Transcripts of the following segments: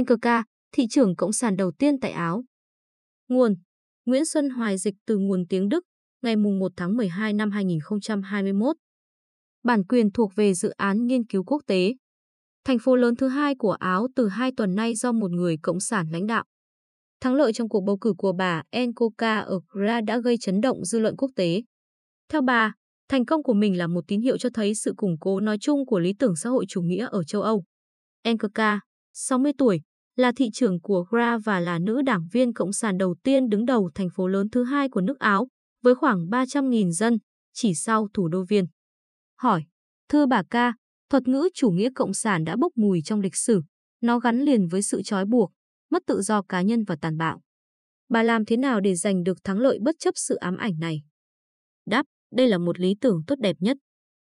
NKK, thị trưởng cộng sản đầu tiên tại Áo. Nguồn Nguyễn Xuân Hoài dịch từ nguồn tiếng Đức, ngày 1 tháng 12 năm 2021. Bản quyền thuộc về dự án nghiên cứu quốc tế. Thành phố lớn thứ hai của Áo từ hai tuần nay do một người cộng sản lãnh đạo. Thắng lợi trong cuộc bầu cử của bà Enkoka ở Gra đã gây chấn động dư luận quốc tế. Theo bà, thành công của mình là một tín hiệu cho thấy sự củng cố nói chung của lý tưởng xã hội chủ nghĩa ở châu Âu. Enkoka, 60 tuổi, là thị trưởng của Gra và là nữ đảng viên cộng sản đầu tiên đứng đầu thành phố lớn thứ hai của nước Áo, với khoảng 300.000 dân, chỉ sau thủ đô Viên. Hỏi, thưa bà ca, thuật ngữ chủ nghĩa cộng sản đã bốc mùi trong lịch sử, nó gắn liền với sự trói buộc, mất tự do cá nhân và tàn bạo. Bà làm thế nào để giành được thắng lợi bất chấp sự ám ảnh này? Đáp, đây là một lý tưởng tốt đẹp nhất.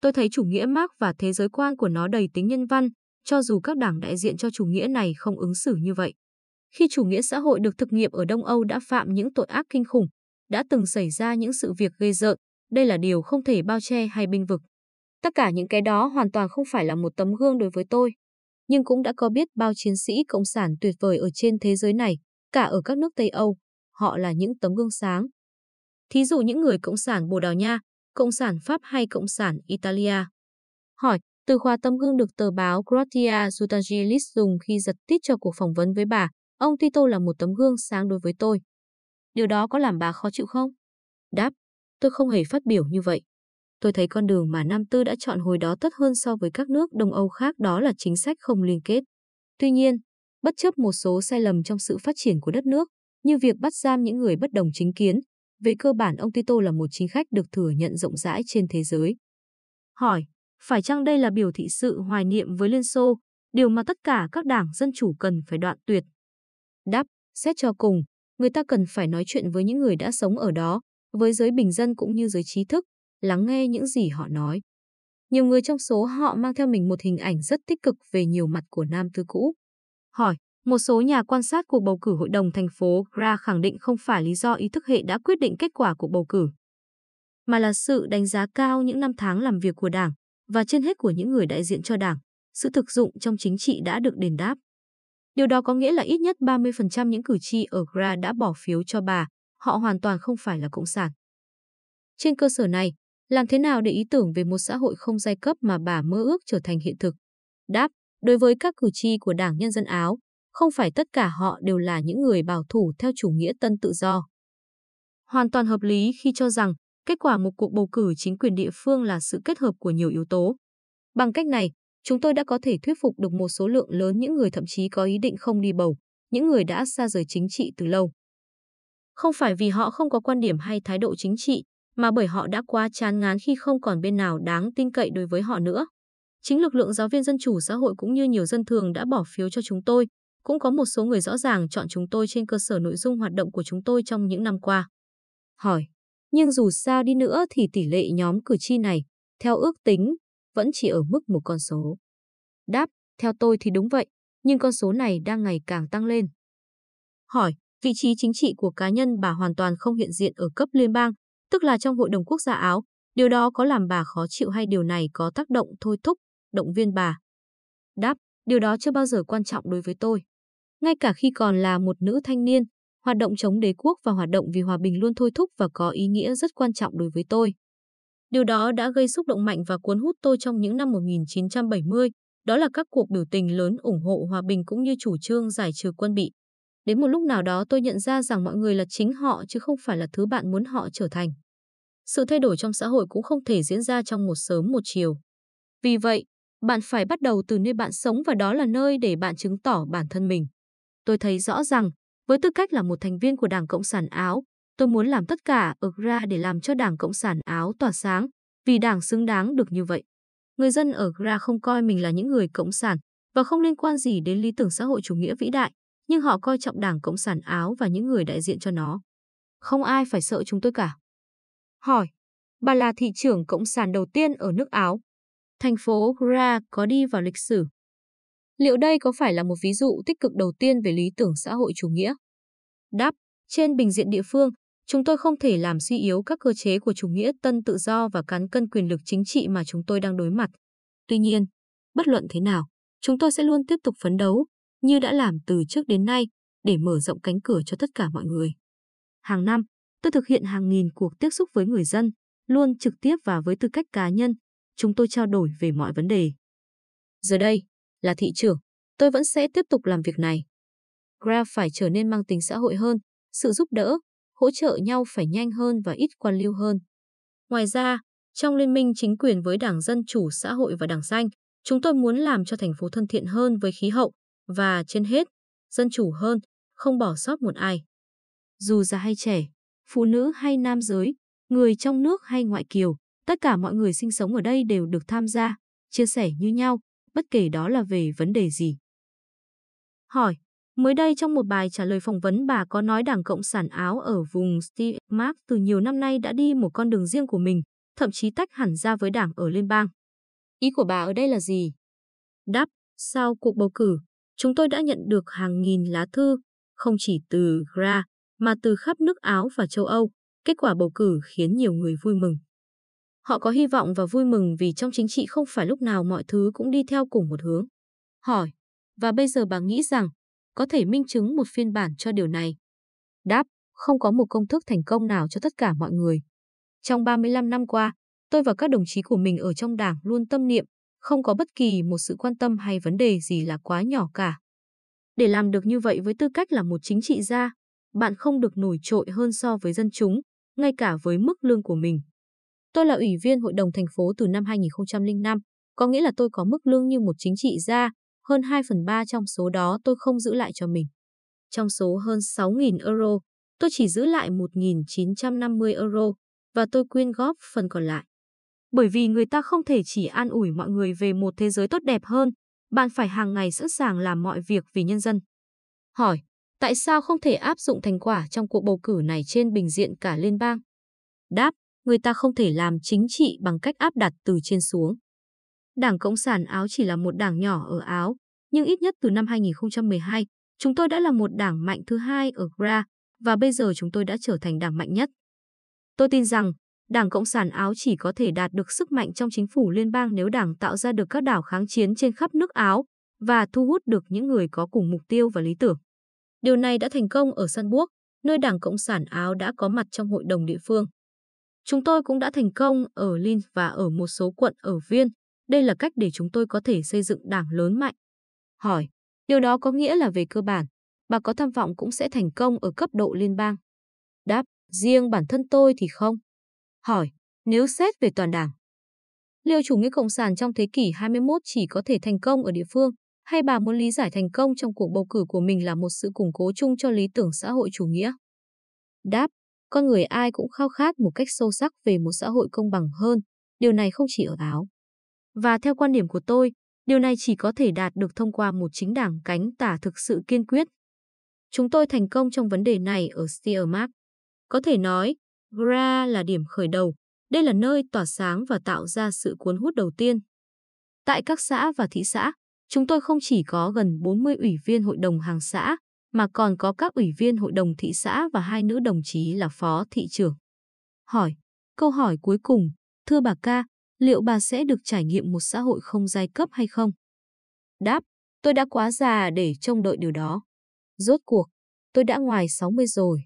Tôi thấy chủ nghĩa Marx và thế giới quan của nó đầy tính nhân văn, cho dù các đảng đại diện cho chủ nghĩa này không ứng xử như vậy. Khi chủ nghĩa xã hội được thực nghiệm ở Đông Âu đã phạm những tội ác kinh khủng, đã từng xảy ra những sự việc gây rợn, đây là điều không thể bao che hay binh vực. Tất cả những cái đó hoàn toàn không phải là một tấm gương đối với tôi. Nhưng cũng đã có biết bao chiến sĩ cộng sản tuyệt vời ở trên thế giới này, cả ở các nước Tây Âu. Họ là những tấm gương sáng. Thí dụ những người cộng sản Bồ Đào Nha, cộng sản Pháp hay cộng sản Italia. Hỏi, từ khóa tấm gương được tờ báo Croatia Jutangilis dùng khi giật tít cho cuộc phỏng vấn với bà, ông Tito là một tấm gương sáng đối với tôi. Điều đó có làm bà khó chịu không? Đáp, tôi không hề phát biểu như vậy. Tôi thấy con đường mà Nam Tư đã chọn hồi đó tốt hơn so với các nước Đông Âu khác đó là chính sách không liên kết. Tuy nhiên, bất chấp một số sai lầm trong sự phát triển của đất nước, như việc bắt giam những người bất đồng chính kiến, về cơ bản ông Tito là một chính khách được thừa nhận rộng rãi trên thế giới. Hỏi, phải chăng đây là biểu thị sự hoài niệm với Liên Xô, điều mà tất cả các đảng dân chủ cần phải đoạn tuyệt? Đáp, xét cho cùng, người ta cần phải nói chuyện với những người đã sống ở đó, với giới bình dân cũng như giới trí thức, lắng nghe những gì họ nói. Nhiều người trong số họ mang theo mình một hình ảnh rất tích cực về nhiều mặt của Nam Tư cũ. Hỏi, một số nhà quan sát cuộc bầu cử hội đồng thành phố Gra khẳng định không phải lý do ý thức hệ đã quyết định kết quả cuộc bầu cử, mà là sự đánh giá cao những năm tháng làm việc của Đảng và trên hết của những người đại diện cho Đảng, sự thực dụng trong chính trị đã được đền đáp. Điều đó có nghĩa là ít nhất 30% những cử tri ở Gra đã bỏ phiếu cho bà, họ hoàn toàn không phải là cộng sản. Trên cơ sở này, làm thế nào để ý tưởng về một xã hội không giai cấp mà bà mơ ước trở thành hiện thực? Đáp, đối với các cử tri của Đảng Nhân dân Áo, không phải tất cả họ đều là những người bảo thủ theo chủ nghĩa tân tự do. Hoàn toàn hợp lý khi cho rằng kết quả một cuộc bầu cử chính quyền địa phương là sự kết hợp của nhiều yếu tố. Bằng cách này, chúng tôi đã có thể thuyết phục được một số lượng lớn những người thậm chí có ý định không đi bầu, những người đã xa rời chính trị từ lâu. Không phải vì họ không có quan điểm hay thái độ chính trị, mà bởi họ đã quá chán ngán khi không còn bên nào đáng tin cậy đối với họ nữa. Chính lực lượng giáo viên dân chủ xã hội cũng như nhiều dân thường đã bỏ phiếu cho chúng tôi, cũng có một số người rõ ràng chọn chúng tôi trên cơ sở nội dung hoạt động của chúng tôi trong những năm qua. Hỏi, nhưng dù sao đi nữa thì tỷ lệ nhóm cử tri này, theo ước tính, vẫn chỉ ở mức một con số. Đáp, theo tôi thì đúng vậy, nhưng con số này đang ngày càng tăng lên. Hỏi, vị trí chính trị của cá nhân bà hoàn toàn không hiện diện ở cấp liên bang, tức là trong Hội đồng Quốc gia Áo, điều đó có làm bà khó chịu hay điều này có tác động thôi thúc, động viên bà? Đáp, điều đó chưa bao giờ quan trọng đối với tôi. Ngay cả khi còn là một nữ thanh niên, hoạt động chống đế quốc và hoạt động vì hòa bình luôn thôi thúc và có ý nghĩa rất quan trọng đối với tôi. Điều đó đã gây xúc động mạnh và cuốn hút tôi trong những năm 1970, đó là các cuộc biểu tình lớn ủng hộ hòa bình cũng như chủ trương giải trừ quân bị. Đến một lúc nào đó tôi nhận ra rằng mọi người là chính họ chứ không phải là thứ bạn muốn họ trở thành. Sự thay đổi trong xã hội cũng không thể diễn ra trong một sớm một chiều. Vì vậy, bạn phải bắt đầu từ nơi bạn sống và đó là nơi để bạn chứng tỏ bản thân mình. Tôi thấy rõ rằng, với tư cách là một thành viên của Đảng Cộng sản Áo, tôi muốn làm tất cả ở Gra để làm cho Đảng Cộng sản Áo tỏa sáng, vì Đảng xứng đáng được như vậy. Người dân ở Gra không coi mình là những người cộng sản và không liên quan gì đến lý tưởng xã hội chủ nghĩa vĩ đại, nhưng họ coi trọng Đảng Cộng sản Áo và những người đại diện cho nó. Không ai phải sợ chúng tôi cả. Hỏi, bà là thị trưởng Cộng sản đầu tiên ở nước Áo. Thành phố Gra có đi vào lịch sử. Liệu đây có phải là một ví dụ tích cực đầu tiên về lý tưởng xã hội chủ nghĩa? Đáp, trên bình diện địa phương, chúng tôi không thể làm suy yếu các cơ chế của chủ nghĩa tân tự do và cán cân quyền lực chính trị mà chúng tôi đang đối mặt. Tuy nhiên, bất luận thế nào, chúng tôi sẽ luôn tiếp tục phấn đấu, như đã làm từ trước đến nay để mở rộng cánh cửa cho tất cả mọi người. Hàng năm, tôi thực hiện hàng nghìn cuộc tiếp xúc với người dân, luôn trực tiếp và với tư cách cá nhân, chúng tôi trao đổi về mọi vấn đề. Giờ đây, là thị trưởng, tôi vẫn sẽ tiếp tục làm việc này. Grab phải trở nên mang tính xã hội hơn, sự giúp đỡ, hỗ trợ nhau phải nhanh hơn và ít quan liêu hơn. Ngoài ra, trong liên minh chính quyền với Đảng Dân Chủ Xã hội và Đảng Xanh, chúng tôi muốn làm cho thành phố thân thiện hơn với khí hậu và trên hết, dân chủ hơn, không bỏ sót một ai. Dù già hay trẻ, phụ nữ hay nam giới, người trong nước hay ngoại kiều, tất cả mọi người sinh sống ở đây đều được tham gia, chia sẻ như nhau, bất kể đó là về vấn đề gì. Hỏi, mới đây trong một bài trả lời phỏng vấn bà có nói Đảng Cộng sản Áo ở vùng Steiermark từ nhiều năm nay đã đi một con đường riêng của mình, thậm chí tách hẳn ra với đảng ở liên bang. Ý của bà ở đây là gì? Đáp, sau cuộc bầu cử, chúng tôi đã nhận được hàng nghìn lá thư, không chỉ từ GRA, mà từ khắp nước Áo và châu Âu. Kết quả bầu cử khiến nhiều người vui mừng. Họ có hy vọng và vui mừng vì trong chính trị không phải lúc nào mọi thứ cũng đi theo cùng một hướng. Hỏi, và bây giờ bà nghĩ rằng có thể minh chứng một phiên bản cho điều này? Đáp, không có một công thức thành công nào cho tất cả mọi người. Trong 35 năm qua, tôi và các đồng chí của mình ở trong đảng luôn tâm niệm, không có bất kỳ một sự quan tâm hay vấn đề gì là quá nhỏ cả. Để làm được như vậy với tư cách là một chính trị gia, bạn không được nổi trội hơn so với dân chúng, ngay cả với mức lương của mình. Tôi là ủy viên hội đồng thành phố từ năm 2005, có nghĩa là tôi có mức lương như một chính trị gia, hơn 2 phần 3 trong số đó tôi không giữ lại cho mình. Trong số hơn 6.000 euro, tôi chỉ giữ lại 1.950 euro và tôi quyên góp phần còn lại. Bởi vì người ta không thể chỉ an ủi mọi người về một thế giới tốt đẹp hơn, bạn phải hàng ngày sẵn sàng làm mọi việc vì nhân dân. Hỏi, tại sao không thể áp dụng thành quả trong cuộc bầu cử này trên bình diện cả liên bang? Đáp, người ta không thể làm chính trị bằng cách áp đặt từ trên xuống. Đảng Cộng sản Áo chỉ là một đảng nhỏ ở Áo, nhưng ít nhất từ năm 2012, chúng tôi đã là một đảng mạnh thứ hai ở GRA, và bây giờ chúng tôi đã trở thành đảng mạnh nhất. Tôi tin rằng, Đảng Cộng sản Áo chỉ có thể đạt được sức mạnh trong chính phủ liên bang nếu đảng tạo ra được các đảo kháng chiến trên khắp nước Áo và thu hút được những người có cùng mục tiêu và lý tưởng. Điều này đã thành công ở Sunburg, nơi Đảng Cộng sản Áo đã có mặt trong hội đồng địa phương. Chúng tôi cũng đã thành công ở Linh và ở một số quận ở Viên. Đây là cách để chúng tôi có thể xây dựng đảng lớn mạnh. Hỏi, điều đó có nghĩa là về cơ bản, bà có tham vọng cũng sẽ thành công ở cấp độ liên bang? Đáp, riêng bản thân tôi thì không. Hỏi, nếu xét về toàn đảng, liệu chủ nghĩa cộng sản trong thế kỷ 21 chỉ có thể thành công ở địa phương, hay bà muốn lý giải thành công trong cuộc bầu cử của mình là một sự củng cố chung cho lý tưởng xã hội chủ nghĩa? Đáp, con người ai cũng khao khát một cách sâu sắc về một xã hội công bằng hơn, điều này không chỉ ở Áo. Và theo quan điểm của tôi, điều này chỉ có thể đạt được thông qua một chính đảng cánh tả thực sự kiên quyết. Chúng tôi thành công trong vấn đề này ở Steiermark. Có thể nói, Gra là điểm khởi đầu. Đây là nơi tỏa sáng và tạo ra sự cuốn hút đầu tiên. Tại các xã và thị xã, chúng tôi không chỉ có gần 40 ủy viên hội đồng hàng xã, mà còn có các ủy viên hội đồng thị xã và hai nữ đồng chí là phó thị trưởng. Hỏi, câu hỏi cuối cùng, thưa bà ca, liệu bà sẽ được trải nghiệm một xã hội không giai cấp hay không? Đáp, tôi đã quá già để trông đợi điều đó. Rốt cuộc, tôi đã ngoài 60 rồi.